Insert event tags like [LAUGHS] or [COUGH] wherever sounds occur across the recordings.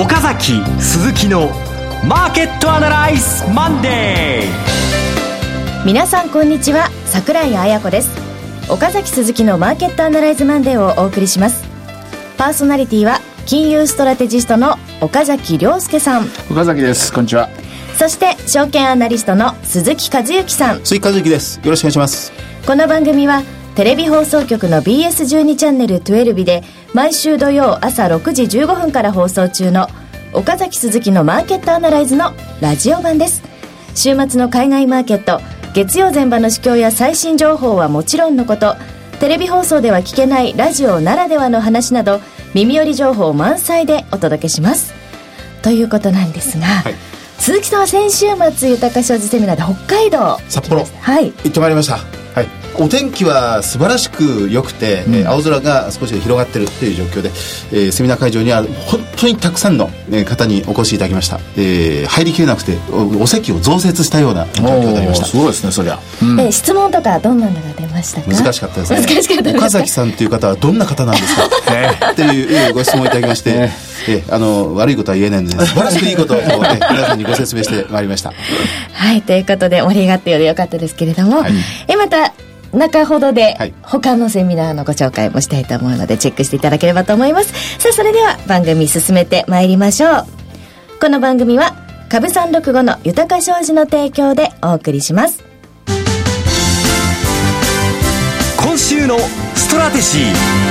岡崎鈴木のマーケットアナライズマンデー皆さんこんにちは櫻井彩子です。岡崎鈴木のマーケットアナライズマンデーをお送りします。パーソナリティは金融ストラテジストの岡崎良介さん。岡崎です。こんにちは。そして証券アナリストの鈴木一之さん。鈴木一之です。よろしくお願いします。この番組はテレビ放送局の BS12 チャンネル12日で毎週土曜朝6時15分から放送中の岡崎鈴木のマーケットアナライズのラジオ版です。週末の海外マーケット月曜前場の市況や最新情報はもちろんのことテレビ放送では聞けないラジオならではの話など耳寄り情報満載でお届けします。ということなんですが、はい、鈴木さんは先週末豊か商事セミナーで北海道札幌。はい。行ってまいりましたお天気は素晴らしく良くて、うん、えー、青空が少し広がってるという状況で、えー、セミナー会場には本当にたくさんの方にお越しいただきました、えー、入りきれなくてお席を増設したような状況になりました。すごいですねそりゃ、うん、えー、質問とかどんなのが出ましたか？難しかったですね。難しかった岡崎さんという方はどんな方なんですか？[LAUGHS] っていうご質問いただきまして、ね。えあの悪いことは言えないので素晴らしくいいことを、ね、皆さんにご説明してまいりました。はいということで盛り上がったようでよかったですけれども、はい、えまた中ほどで、他のセミナーのご紹介もしたいと思うのでチェックしていただければと思います。さあそれでは番組進めてまいりましょう。この番組は株三六五の豊か商事の提供でお送りします。今週のストラテジー。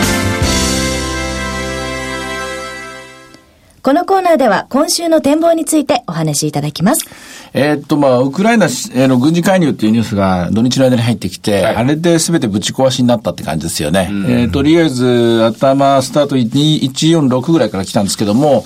このコーナーでは今週の展望についてお話しいただきますえー、っと、まあ、ウクライナへの軍事介入っていうニュースが土日の間に入ってきて、はい、あれで全てぶち壊しになったって感じですよね。えー、とりあえず、頭スタート146ぐらいから来たんですけども、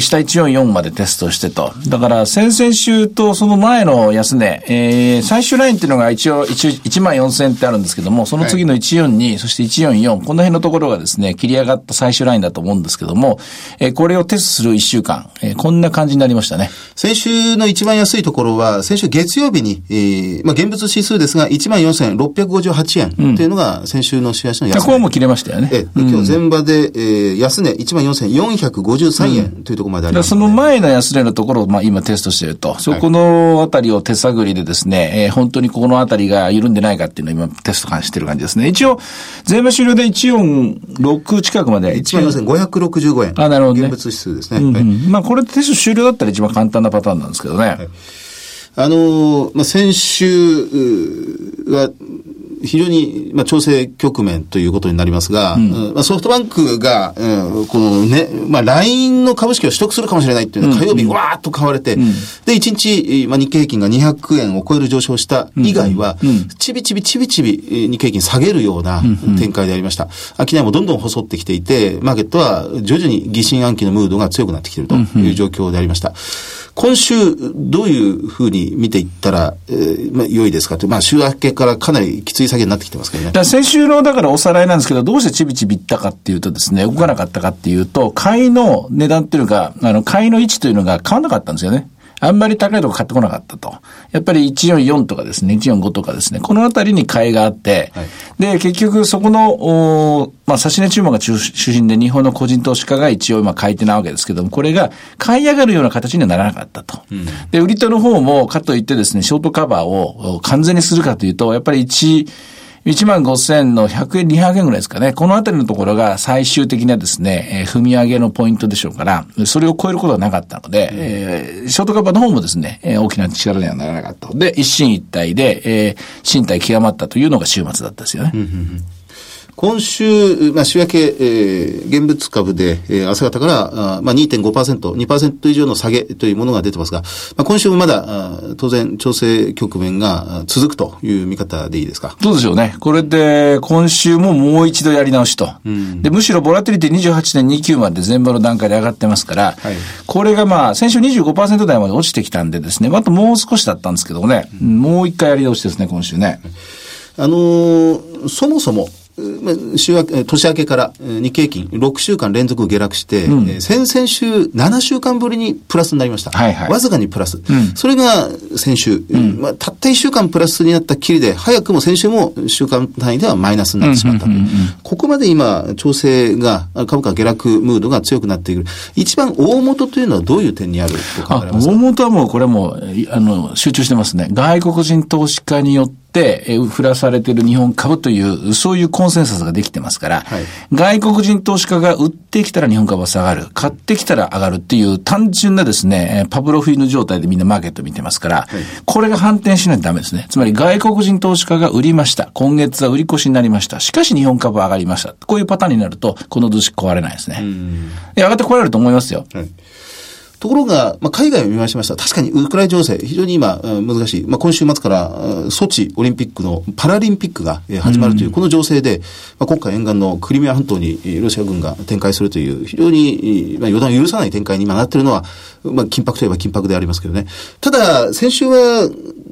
下144までテストしてと。だから、先々週とその前の安値、えー、最終ラインっていうのが一応、一応1万4000ってあるんですけども、その次の142、はい、そして144、この辺のところがですね、切り上がった最終ラインだと思うんですけども、えー、これをテストする1週間、えー、こんな感じになりましたね。先週の一番安いところは、先週月曜日に、えー、まあ、現物指数ですが、14,658円というのが先週の週足の安値。ここはもう切れましたよね。えー、今日前場で、えー、安値14,453円というところまであります、ね、その前の安値のところを、まあ、今テストしていると。そこのあたりを手探りでですね、えー、本当にこのあたりが緩んでないかっていうのを今テストしてる感じですね。一応、前場終了で146近くまで。14,565円。あ、なるほど、ね。現物指数ですね。うんうん、まあ、これテスト終了だったら一番簡単なパターンなんですけどね。はいあの、まあ、先週は、非常に、まあ、調整局面ということになりますが、うん、まあ、ソフトバンクが、うん、このね、まあ、LINE の株式を取得するかもしれないっていうのは火曜日わーっと買われて、うん、で、1日、まあ、日経平均が200円を超える上昇した以外は、ちびちびちびちび日経平均下げるような展開でありました。商いもどんどん細ってきていて、マーケットは徐々に疑心暗鬼のムードが強くなってきているという状況でありました。今週、どういうふうに見ていったら、えー、まあ、良いですかって。まあ、週明けからかなりきつい下げになってきてますけどね。先週の、だからおさらいなんですけど、どうしてちびちびいったかっていうとですね、動かなかったかっていうと、買いの値段っていうか、あの、買いの位置というのが変わらなかったんですよね。あんまり高いとこ買ってこなかったと。やっぱり144とかですね、145とかですね、このあたりに買いがあって、はい、で、結局そこの、おまあ、指値注文が中心で日本の個人投資家が一応今買い手なわけですけども、これが買い上がるような形にはならなかったと。うん、で、売り手の方も、かといってですね、ショートカバーを完全にするかというと、やっぱり1、1万5千の100円、200円ぐらいですかね。このあたりのところが最終的なですね、えー、踏み上げのポイントでしょうから、それを超えることはなかったので、うん、えー、ショートカバーの方もですね、えー、大きな力にはならなかったで、一進一退で、えー、身体極まったというのが週末だったですよね。今週、まあ、週明け、えー、現物株で、えー、朝方から、あまあ、2.5%、2%以上の下げというものが出てますが、まあ、今週もまだ、あ当然、調整局面が続くという見方でいいですか？そうでしょうね。これで、今週ももう一度やり直しと。うん、で、むしろボラティリティ28.29まで全場の段階で上がってますから、はい、これがまあ、先週25%台まで落ちてきたんでですね、あともう少しだったんですけどもね、うん、もう一回やり直しですね、今週ね。あのー、そもそも、まあ、週明け、年明けからえー日経平均6週間連続下落して、えー先々週7週間ぶりにプラスになりました。はいはいわずかにプラス。それが先週、まあ、たった1週間プラスになったきりで、早くも先週も週間単位ではマイナスになってしまったという。ここまで今、調整が、株価下落ムードが強くなっている。一番大元というのはどういう点にあると考えられますか？大元はもうこれはもあの、集中してますね。外国人投資家によって、えー振らされている日本株という、そういうコンセンサスができてますから、はい外国人投資家が売ってきたら日本株は下がる、買ってきたら上がるっていう単純なですね、えーパブロフィーヌ状態でみんなマーケット見てますから、これが反転しないとダメですね。つまり外国人投資家が売りました。今月は売り越しになりました。しかし日本株は上がりました。こういうパターンになると、この図式壊れないですね。で上がってこられると思いますよ。はいところが、まあ、海外を見回しました。確かにウクライナ情勢、非常に今、うん難しい。まあ、今週末から、うんソチオリンピックのパラリンピックがえー始まるという、この情勢で、まあ、今回沿岸のクリミア半島にえーロシア軍が展開するという、非常に、えーまあ、予断を許さない展開に今なっているのは、まあ、緊迫といえば緊迫でありますけどね。ただ、先週は、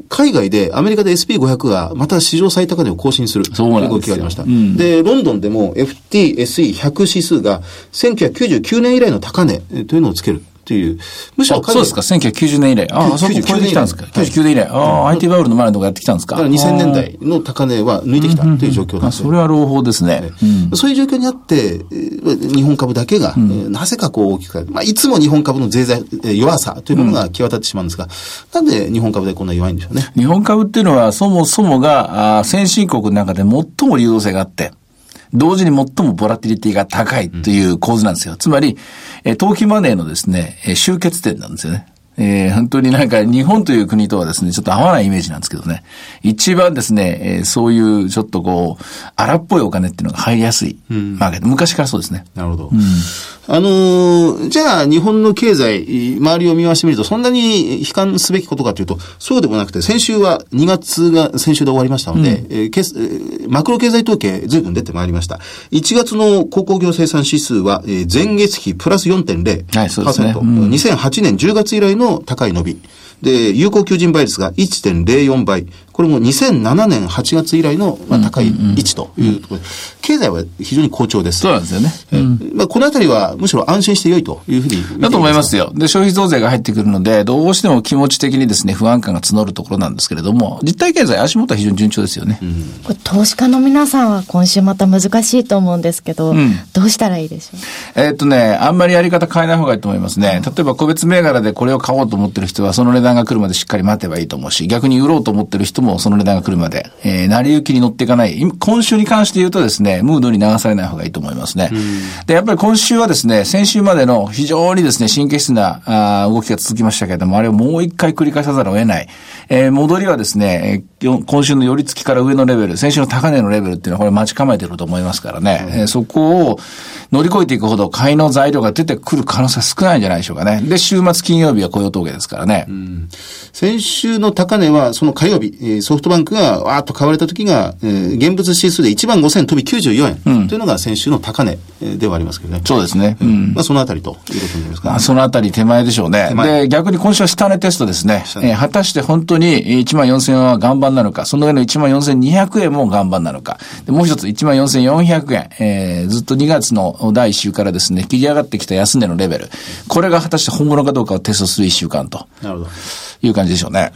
海外で、アメリカで SP500 がまた史上最高値を更新するそうなんですよ動きがありました。で、ロンドンでも FTSE100 指数が1999年以来の高値えーというのをつけるという、むしろあそうですか、1990年以来。ああ、そこ超えてきたんですか。99 99年以来。ああ、IT バブルの前のとこやってきたんですか。だから2000年代の高値は抜いてきたという状況なんあですねそれは朗報ですね。うん。そういう状況にあって、えー日本株だけが、えーなぜかこう大きく、まあ、いつも日本株の税財、えー弱さというものが際立ってしまうんですが、なんで日本株でこんな弱いんでしょうね。日本株っていうのはそもそもがあー先進国の中で最も流動性があって、同時に最もボラティリティが高いという構図なんですよ。つまり、えー投機マネーのですね、えー集結点なんですよね。えー本当になんか日本という国とはですね、ちょっと合わないイメージなんですけどね。一番ですね、えーそういうちょっとこう、荒っぽいお金っていうのが入りやすいマーケット。昔からそうですね。なるほど。あのーじゃあ日本の経済、周りを見回してみると、そんなに悲観すべきことかというと、そうでもなくて、先週は2月が先週で終わりましたので、えーけすえーマクロ経済統計随分出てまいりました。1月の鉱工業生産指数は、えー前月比プラス4.0%。はいそうですねうん2008年10月以来の高い伸び。で、有効求人倍率が1.04倍。これも2007年8月以来の、まあ、高い位置というところで、経済は非常に好調です。そうなんですよね。えーまあ、このあたりはむしろ安心して良いというふうにだと思いますよ。よ。で、消費増税が入ってくるので、どうしても気持ち的にですね、不安感が募るところなんですけれども、実体経済足元は非常に順調ですよね。これ投資家の皆さんは今週また難しいと思うんですけど、んどうしたらいいでしょう？えーっとね、あんまりやり方変えない方がいいと思いますね。例えば個別銘柄でこれを買おうと思ってる人はその値段が来るまでしっかり待てばいいと思うし、逆に売ろうと思ってる人もその値段が来るまで、えー、成り行きに乗っていかない。今今週に関して言うとですね、ムードに流されない方がいいと思いますね。で、やっぱり今週はですね、先週までの非常にですね、神経質なあー動きが続きましたけれども、あれをもう一回繰り返さざるを得ない。えー戻りはですね、今週の寄り付きから上のレベル、先週の高値のレベルっていうのはこれ待ち構えてると思いますからね、えーそこを乗り越えていくほど買いの材料が出てくる可能性は少ないんじゃないでしょうかね。で、週末金曜日は雇用統計ですからね。先週の高値は、その火曜日、えーソフトバンクがわーっと買われた時が、えー現物指数で1万5000飛び94円、というのが先週の高値えーではありますけどね。そうですね。うん。まあ、そのあたりということになりますか、まあ、そのあたり手前でしょうね。で、逆に今週は下値テストですね。えー果たして本当に1万4000円は岩盤なのか、その上の1万4200円も岩盤なのか。でもう一つ1万4400円、えーずっと2月の第1週からですね、切り上がってきた安値のレベル。これが果たして本物かどうかをテストする1週間となるほど。いう感じでしょうね。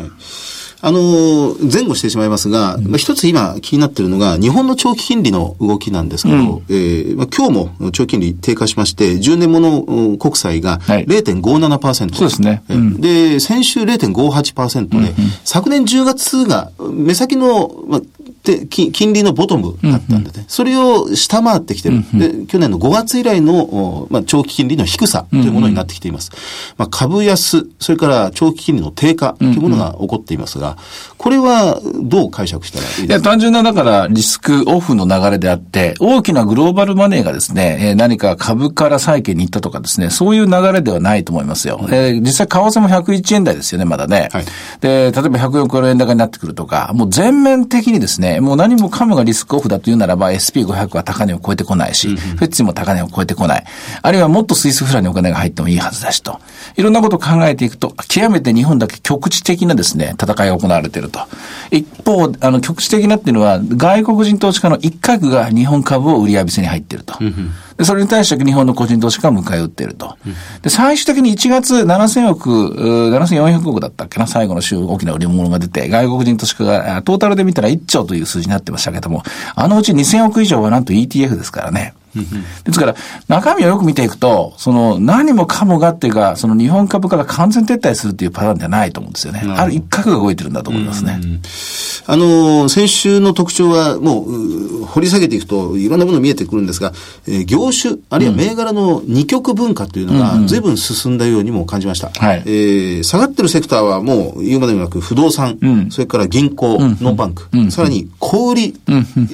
あのー前後してしまいますが、まあ一つ今気になっているのが、日本の長期金利の動きなんですけど、えーまあ、今日も長期金利低下しまして、10年ものうん国債がはい。0.57%。そうですね。えーで、先週0.58%で、昨年10月が目先の、まあで金金利のボトムだったんでね、それを下回ってきてる。で、去年の5月以来の、おまあ、長期金利の低さというものになってきています。まあ、株安、それから長期金利の低下というものが起こっていますが、これはどう解釈したらいいいや、ですか？単純な、だから、リスクオフの流れであって、大きなグローバルマネーがですね、えー何か株から債券に行ったとかですね、そういう流れではないと思いますよ。えー実際、為替も101円台ですよね、まだね。はいで、例えば104円高になってくるとか、もう全面的にですね、ね、もう何もかもがリスクオフだというならば SP500 は高値を超えてこないし、フェッツも高値を超えてこない。あるいはもっとスイスフランにお金が入ってもいいはずだしと。いろんなことを考えていくと、極めて日本だけ局地的なですね、戦いが行われていると。一方、あの、局地的なっていうのは、外国人投資家の一角が日本株を売り浴びせに入っていると。で、それに対して日本の個人投資家が迎え撃っていると。で、最終的に1月7000億、7400億だったっけな、最後の週大きな売り物が出て、外国人投資家がトータルで見たら1兆という数字になってましたけども、あのうち2000億以上はなんと ETF ですからね。ですから、中身をよく見ていくと、その何もかもがっていうか、その日本株から完全撤退するっていうパターンじゃないと思うんですよね。ある一角が動いてるんだと思いますね。あの、先週の特徴はもう、掘り下げていくといろんなもの見えてくるんですが、えー、業種、あるいは銘柄の二極文化というのが随分進んだようにも感じました。はい、えー、下がってるセクターはもう言うまでもなく不動産、うん、それから銀行、ノンバンク、さらに小売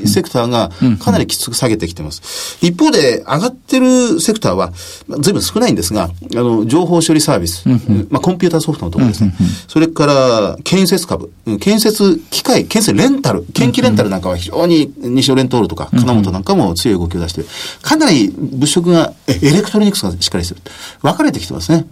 セクターがかなりきつく下げてきてます。一方で上がってるセクターは随分少ないんですが、あの、情報処理サービス、まあコンピューターソフトのところですね。それから建設株、建設機械、建設レンタル、建機レンタルなんかは非常に西尾レントールとか金本なんかも強い動きを出して、かなり物色が、エレクトロニクスがしっかりする。分かれてきてますね。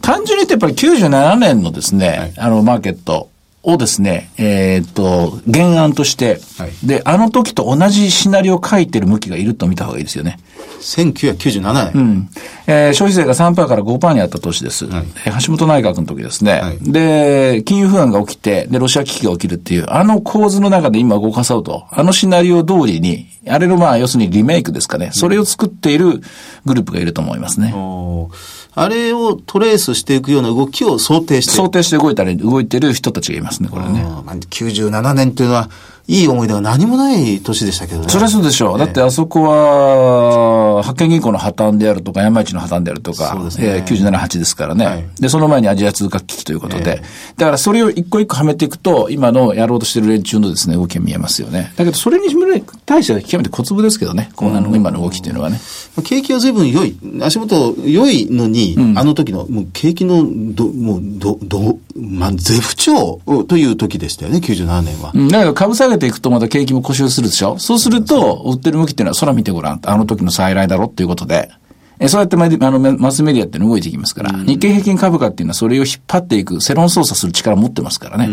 単純に言ってやっぱり97年のですね、はい、あの、マーケット、をですね、えー、っと、原案として、はい、で、あの時と同じシナリオを書いてる向きがいると見た方がいいですよね。1997年。うん。えー、消費税が3%から5%に上がった年です。はい、橋本内閣の時ですね。はい、で、金融不安が起きて、で、ロシア危機が起きるっていう、あの構図の中で今動かそうと、あのシナリオ通りに、あれのまあ、要するにリメイクですかね。それを作っているグループがいると思いますね。うんあれをトレースしていくような動きを想定して想定して動いたり、動いてる人たちがいますね、これね。97年というのは、いい思い出は何もない年でしたけどね。そりゃそうでしょう。だってあそこは、発見銀行の破綻であるとか、山市の破綻であるとか、そうですね、えー、97、8ですからね、はい、で、その前にアジア通貨危機ということで、えー、だからそれを一個一個はめていくと、今のやろうとしてる連中のですね、動きが見えますよね。だけど、それに対しては極めて小粒ですけどね、こうなの、今の動きというのはね。景気は随分良い。足元良いのに、うん、あの時の、もう景気のど、もう、ど、ど、まあ、絶不調という時でしたよね、97年は。だから株下げていくとまた景気も故障するでしょ？そうすると、売ってる向きっていうのは空見てごらん。あの時の再来だろっていうことで。えそうやってあのマスメディアって動いていきますから、日経平均株価っていうのはそれを引っ張っていく、世論操作する力を持ってますからね。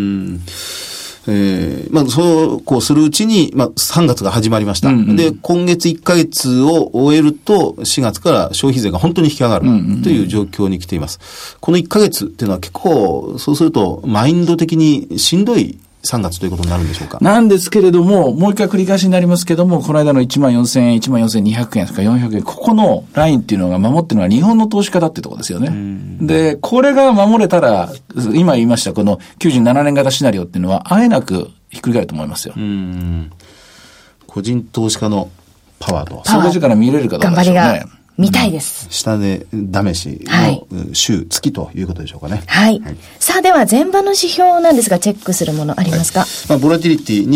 えー、まあ、そうこうするうちに、まあ、3月が始まりました。うんうん、で、今月1ヶ月を終えると、4月から消費税が本当に引き上がるという状況に来ています。この1ヶ月っていうのは結構、そうすると、マインド的にしんどい3月ということになるんでしょうか？なんですけれども、もう一回繰り返しになりますけども、この間の1万4000円、1万4200円とか400円、ここのラインっていうのが守ってるのは日本の投資家だってとこですよね。で、これが守れたら、今言いましたこの97年型シナリオっていうのは、あえなくひっくり返ると思いますよ。個人投資家のパワーと。それから見れるかどうかでしょうね。見たいです。下で試しの週、月ということでしょうかね。はい。はい、さあ、では前場の指標なんですが、チェックするものありますか、はい、まあ、ボラティリティ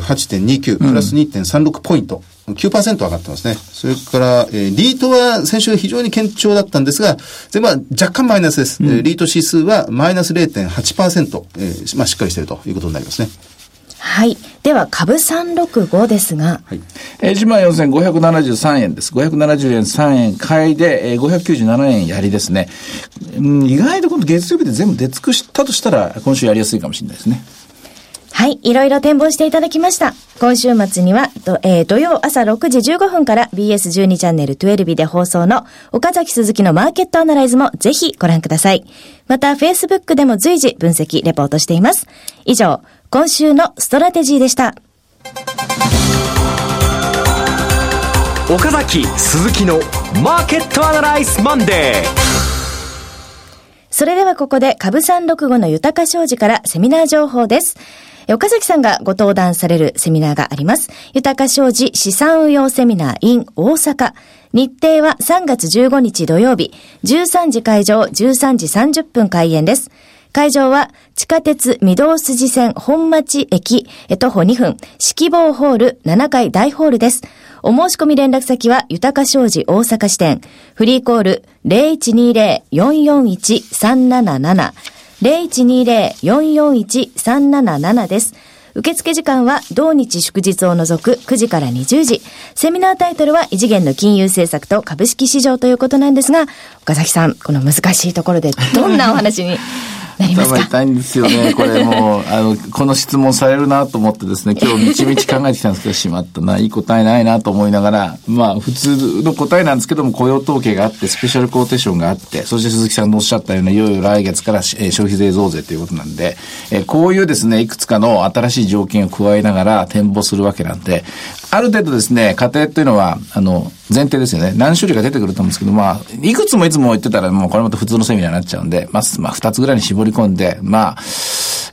28.29、プラス2.36ポイント。うん、9%上がってますね。それから、えー、リートは先週非常に堅調だったんですが、全部は若干マイナスです。うん、リート指数はマイナス0.8%、えー、まあしっかりしているということになりますね。はい。では、株365ですが。はい。えー、14,573円です。570円3円買いで、えー、597円やりですね。うん、意外と今度月曜日で全部出尽くしたとしたら、今週やりやすいかもしれないですね。はい。いろいろ展望していただきました。今週末には、えー、土曜朝6時15分から BS12 チャンネル12日で放送の岡崎鈴木のマーケットアナライズもぜひご覧ください。また、Facebook でも随時分析、レポートしています。以上、今週のストラテジーでした。岡崎鈴木のマーケットアナライズマンデー。それではここで株365の豊商事からセミナー情報です。岡崎さんがご登壇されるセミナーがあります。豊商事資産運用セミナー in 大阪。日程は3月15日土曜日、13時会場、13時30分開演です。会場は地下鉄御堂筋線本町駅徒歩2分、式房ホール7階大ホールです。お申し込み連絡先は豊か商事大阪支店。フリーコール0120-441-377。0120-441-377です。受付時間は同日祝日を除く9時から20時。セミナータイトルは異次元の金融政策と株式市場ということなんですが、岡崎さん、この難しいところでどんなお話に？なりますか？痛いんですよね。これもう、あの、この質問されるなと思ってですね、[LAUGHS] 今日みちみち考えてきたんですけど、しまったな、いい答えないなと思いながら、まあ、普通の答えなんですけども、雇用統計があって、スペシャルコーテーションがあって、そして鈴木さんのおっしゃったように、いよいよ来月から、えー、消費税増税ということなんで、えー、こういうですね、いくつかの新しい条件を加えながら展望するわけなんで、ある程度ですね、家庭というのは、あの、前提ですよね。何種類か出てくると思うんですけど、まあ、いくつもいつも言ってたら、もうこれまた普通のセミナーになっちゃうんで、まあ、まあ、二つぐらいに絞り込んで、まあ、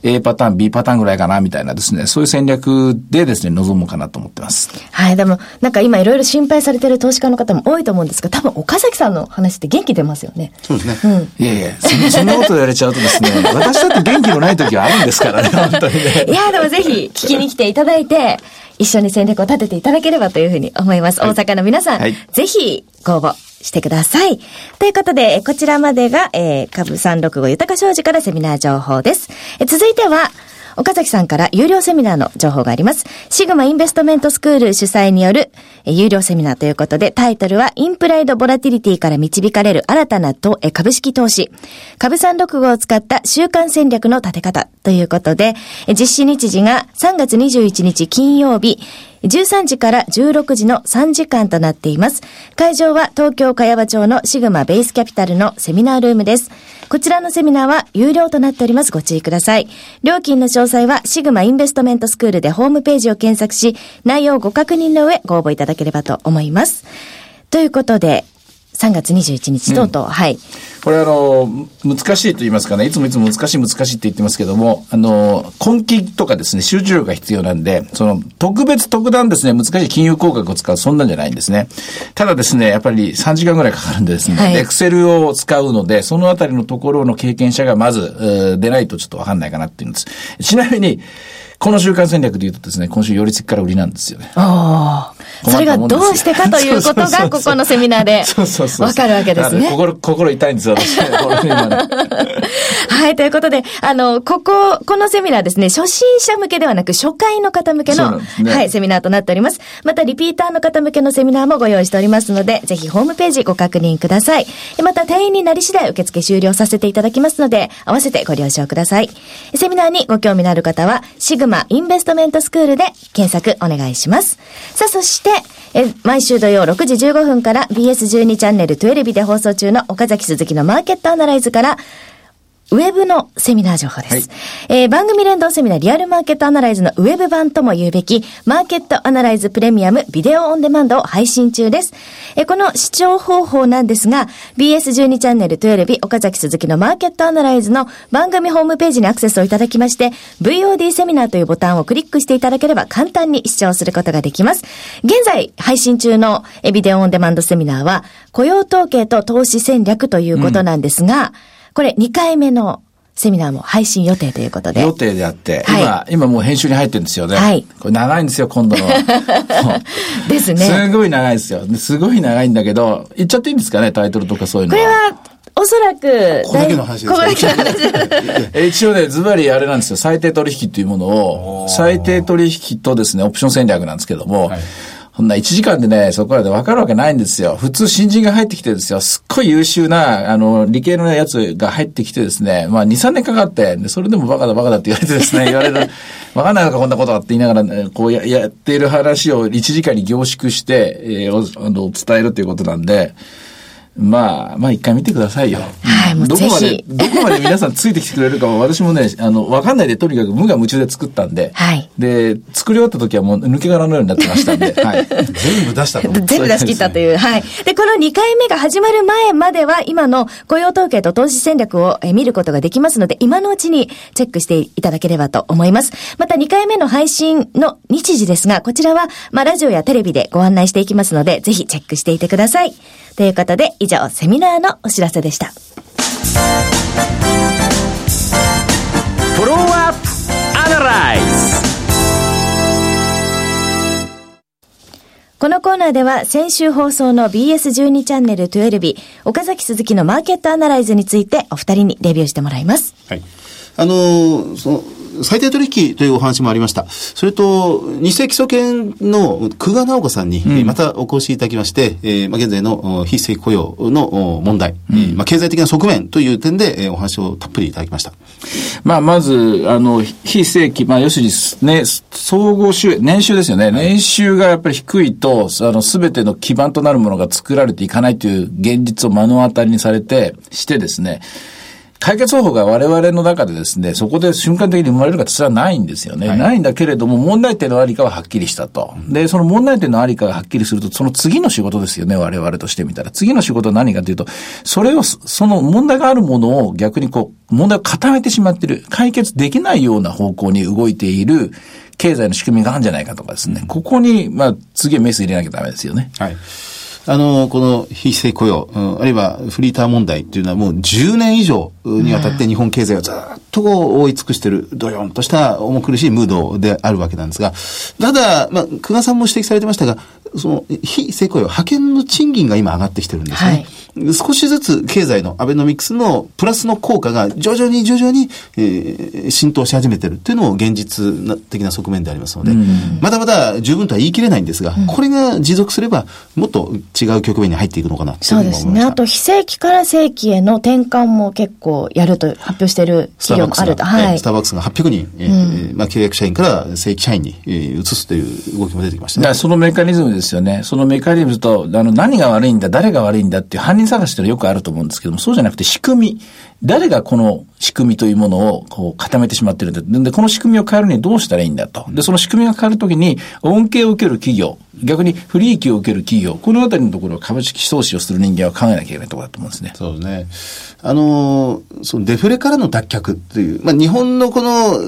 A パターン、B パターンぐらいかな、みたいなですね、そういう戦略でですね、臨むかなと思ってます。はい、でも、なんか今いろいろ心配されてる投資家の方も多いと思うんですが、多分岡崎さんの話って元気出ますよね。そうですね。うん。いやいや、そそんなこと言われちゃうとですね、[LAUGHS] 私だって元気のない時はあるんですからね、本当にね。いや、でもぜひ聞きに来ていただいて、一緒に戦略を立てていただければというふうに思います。はい、大阪の皆さん、はい、ぜひご応募してください。ということで、こちらまでが、えー、株365豊か商事からセミナー情報です。え続いては、岡崎さんから有料セミナーの情報があります。シグマインベストメントスクール主催による有料セミナーということで、タイトルはインプライドボラティリティから導かれる新たな株式投資。株三六五を使った週間戦略の立て方ということで、実施日時が3月21日金曜日、13時から16時の3時間となっています。会場は東京茅場町のシグマベースキャピタルのセミナールームです。こちらのセミナーは有料となっております。ご注意ください。料金の詳細はシグマインベストメントスクールでホームページを検索し、内容をご確認の上ご応募いただければと思います。ということで、3月21日とうとう、うん、はい。これあの、難しいと言いますかね、いつもいつも難しい難しいって言ってますけども、あの、根気とかですね、集中力が必要なんで、その、特別特段ですね、難しい金融工学を使う、そんなんじゃないんですね。ただですね、やっぱり3時間ぐらいかかるんでですね、エクセルを使うので、そのあたりのところの経験者がまず、出ないとちょっとわかんないかなっていうんです。ちなみに、この週間戦略で言うとですね、今週寄り付きから売りなんですよね。ああ。それがどうしてかということが、[LAUGHS] ここのセミナーで、わかるわけですね。心、心痛いんですよ、私。[LAUGHS] はい、ということで、あの、ここ、このセミナーですね、初心者向けではなく、初回の方向けの、ね、はい、セミナーとなっております。また、リピーターの方向けのセミナーもご用意しておりますので、ぜひホームページご確認ください。また、定員になり次第受付終了させていただきますので、合わせてご了承ください。セミナーにご興味のある方は、シグマインベストメントスクールで検索お願いします。さあ、そして、してえ、毎週土曜6時15分から BS12 チャンネル12ビで放送中の岡崎鈴木のマーケットアナライズから、ウェブのセミナー情報です。はい、えー、番組連動セミナーリアルマーケットアナライズのウェブ版とも言うべき、マーケットアナライズプレミアムビデオオンデマンドを配信中です。えー、この視聴方法なんですが、BS12 チャンネル12ビ岡崎鈴木のマーケットアナライズの番組ホームページにアクセスをいただきまして、VOD セミナーというボタンをクリックしていただければ簡単に視聴することができます。現在配信中のビデオオンデマンドセミナーは、雇用統計と投資戦略ということなんですが、うんこれ2回目のセミナーも配信予定ということで。予定であって、はい、今、今もう編集に入ってるんですよね。はい。これ長いんですよ、今度の。[LAUGHS] ですね。すごい長いですよ。すごい長いんだけど、言っちゃっていいんですかね、タイトルとかそういうのこれは、おそらく、ここだけの話ですここだけの話 [LAUGHS] 一応ね、ズバリあれなんですよ、最低取引っていうものを、最低取引とですね、オプション戦略なんですけども、はいそんな1時間でね、そこらで分かるわけないんですよ。普通新人が入ってきてですよ、すっごい優秀な、あの、理系のやつが入ってきてですね、まあ2、3年かかって、でそれでもバカだバカだって言われてですね、[LAUGHS] 言われる、分かんないのかこんなことだって言いながら、ね、こうややっている話を1時間に凝縮して、えー、あの伝えるということなんで、まあ、まあ一回見てくださいよ。はい、もうどこまで、どこまで皆さんついてきてくれるかは私もね、あの、わかんないでとにかく無我夢中で作ったんで。はい。で、作り終わった時はもう抜け殻のようになってましたんで。[LAUGHS] はい。全部出したと。[LAUGHS] 全部出し切ったという。はい。で、この2回目が始まる前までは、今の雇用統計と投資戦略を見ることができますので、今のうちにチェックしていただければと思います。また2回目の配信の日時ですが、こちらは、まあ、ラジオやテレビでご案内していきますので、ぜひチェックしていてください。ということで、以上、セミナーのお知らせでした。フォローアップアナライズこのコーナーでは先週放送の BS12 チャンネル12日、岡崎鈴木のマーケットアナライズについてお二人にレビューしてもらいます。はい。あの、その、最低取引というお話もありました。それと、日清基礎研の久我直子さんに、またお越しいただきまして、えーまあ、現在の非正規雇用の問題、うん、まあ、経済的な側面という点で、えー、お話をたっぷりいただきました。まあ、まず、あの、非正規、まあ、要するに、ね、総合収、年収ですよね。年収がやっぱり低いと、あの、すべての基盤となるものが作られていかないという現実を目の当たりにされて、してですね、解決方法が我々の中でですね、そこで瞬間的に生まれるかそれはないんですよね。はい、ないんだけれども、問題点のありかははっきりしたと。で、その問題点のありかがはっきりすると、その次の仕事ですよね、我々としてみたら。次の仕事は何かというと、それを、その問題があるものを逆にこう、問題を固めてしまっている。解決できないような方向に動いている経済の仕組みがあるんじゃないかとかですね。ここに、まあ、次はメス入れなきゃダメですよね。はい。あの、この非正規雇用、うん、あるいはフリーター問題っていうのはもう10年以上にわたって日本経済をずっと覆い尽くしている、どよんとした重苦しいムードであるわけなんですが、ただ、まあ、久我さんも指摘されてましたが、その、非正規雇用、派遣の賃金が今上がってきてるんですね。はい少しずつ経済のアベノミクスのプラスの効果が徐々に徐々に、えー、浸透し始めてるっていうのも現実的な側面でありますので、まだまだ十分とは言い切れないんですが、うん、これが持続すればもっと違う局面に入っていくのかなそうですね。あと非正規から正規への転換も結構やると発表している企業もあると。はい。スターバックスが800人、えー、うん、まあ契約社員から正規社員に、えー、移すという動きも出てきましたね。そのメカニズムですよね。そのメカニズムと、あの、何が悪いんだ、誰が悪いんだっていう犯人探しってよくあるると思うんですけども、そうじゃなくて仕組み。誰がこの仕組みというものをこう固めてしまってるんだ。で、この仕組みを変えるにはどうしたらいいんだと。で、その仕組みが変わるときに恩恵を受ける企業、逆に不利益を受ける企業、このあたりのところを株式投資をする人間は考えなきゃいけないところだと思うんですね。そうですね。あの、そのデフレからの脱却という、まあ、日本のこの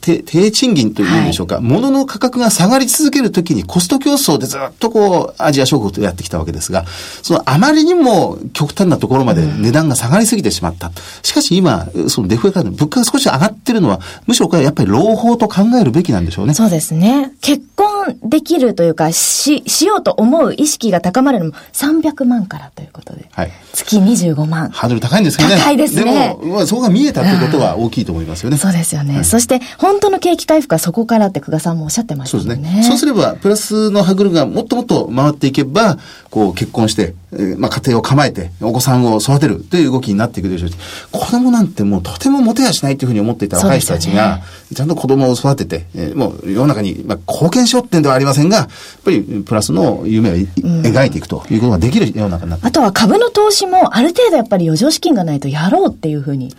低賃金というんでしょうか、はい、物の価格が下がり続けるときにコスト競争でずっとこう、アジア諸国とやってきたわけですが、そのあまりにも極端なところまで値段が下がりすぎてしまった。しかし今、そのデフレからの物価が少し上がってるのは、むしろこれはやっぱり朗報と考えるべきなんでしょうね。そうですね。結婚できるというか、し、しようと思う意識が高まるのも300万からということで。はい。月25万。ハードル高いんですけどね。高いですね。でも、まあ、そこが見えたということは大きいと思いますよね。うん、そうですよね、はい、そして、本当の景気回復はそこからって久我さんもおっしゃってましたね。そうですね。そうすれば、プラスの歯車がもっともっと回っていけば、こう、結婚して、えー、まあ、家庭を構えて、お子さんを育てるという動きになっていくでしょうし、子供なんてもうとてもモテやしないというふうに思っていた若い人たちが、ね、ちゃんと子供を育てて、えー、もう世の中に、まあ、貢献しようってんではありませんが、やっぱりプラスの夢を、描いていくということができる世の中になってあとは株の投資もある程度やっぱり余剰資金がないとやろうっていうふうに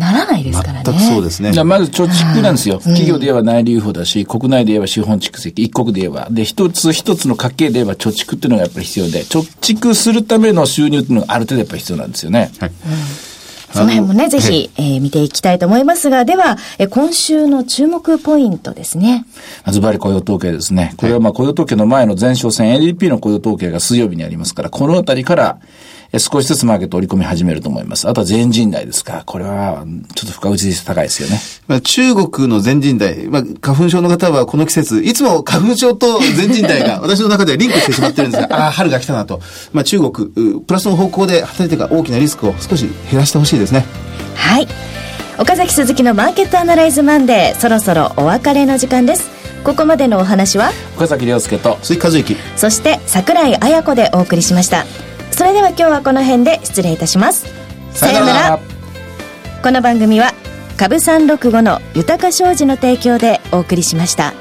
ならないですからね。全くそうですね。まず貯蓄なんですよ。企業で言えば内流法だし、国内で言えば資本蓄積、一国で言えば。で、一つ一つの家計で言えば貯蓄っていうのがやっぱり必要で、貯蓄するための収入っていうのがある程度やっぱり必要なんですよね。はい。その辺もね、ぜひ、えー、見ていきたいと思いますが、では、えー、今週の注目ポイントですね。ズバリ雇用統計ですね。これはまあ雇用統計の前の前哨戦 ADP の雇用統計が水曜日にありますから、このあたりから、少しずつマーケット織り込み始めると思います。あとは全人代ですか。これは、ちょっと深打ち率高いですよね。まあ、中国の全人代、まあ、花粉症の方はこの季節、いつも花粉症と全人代が [LAUGHS] 私の中ではリンクしてしまってるんですが、ああ、春が来たなと。まあ、中国、プラスの方向で働いてが大きなリスクを少し減らしてほしいですね。はい。岡崎鈴木のマーケットアナライズマンデー、そろそろお別れの時間です。ここまでのお話は？岡崎亮介と鈴木和之そして櫻井彩子でお送りしましたそれでは今日はこの辺で失礼いたします。さようなら。この番組は株三六五の豊か商事の提供でお送りしました。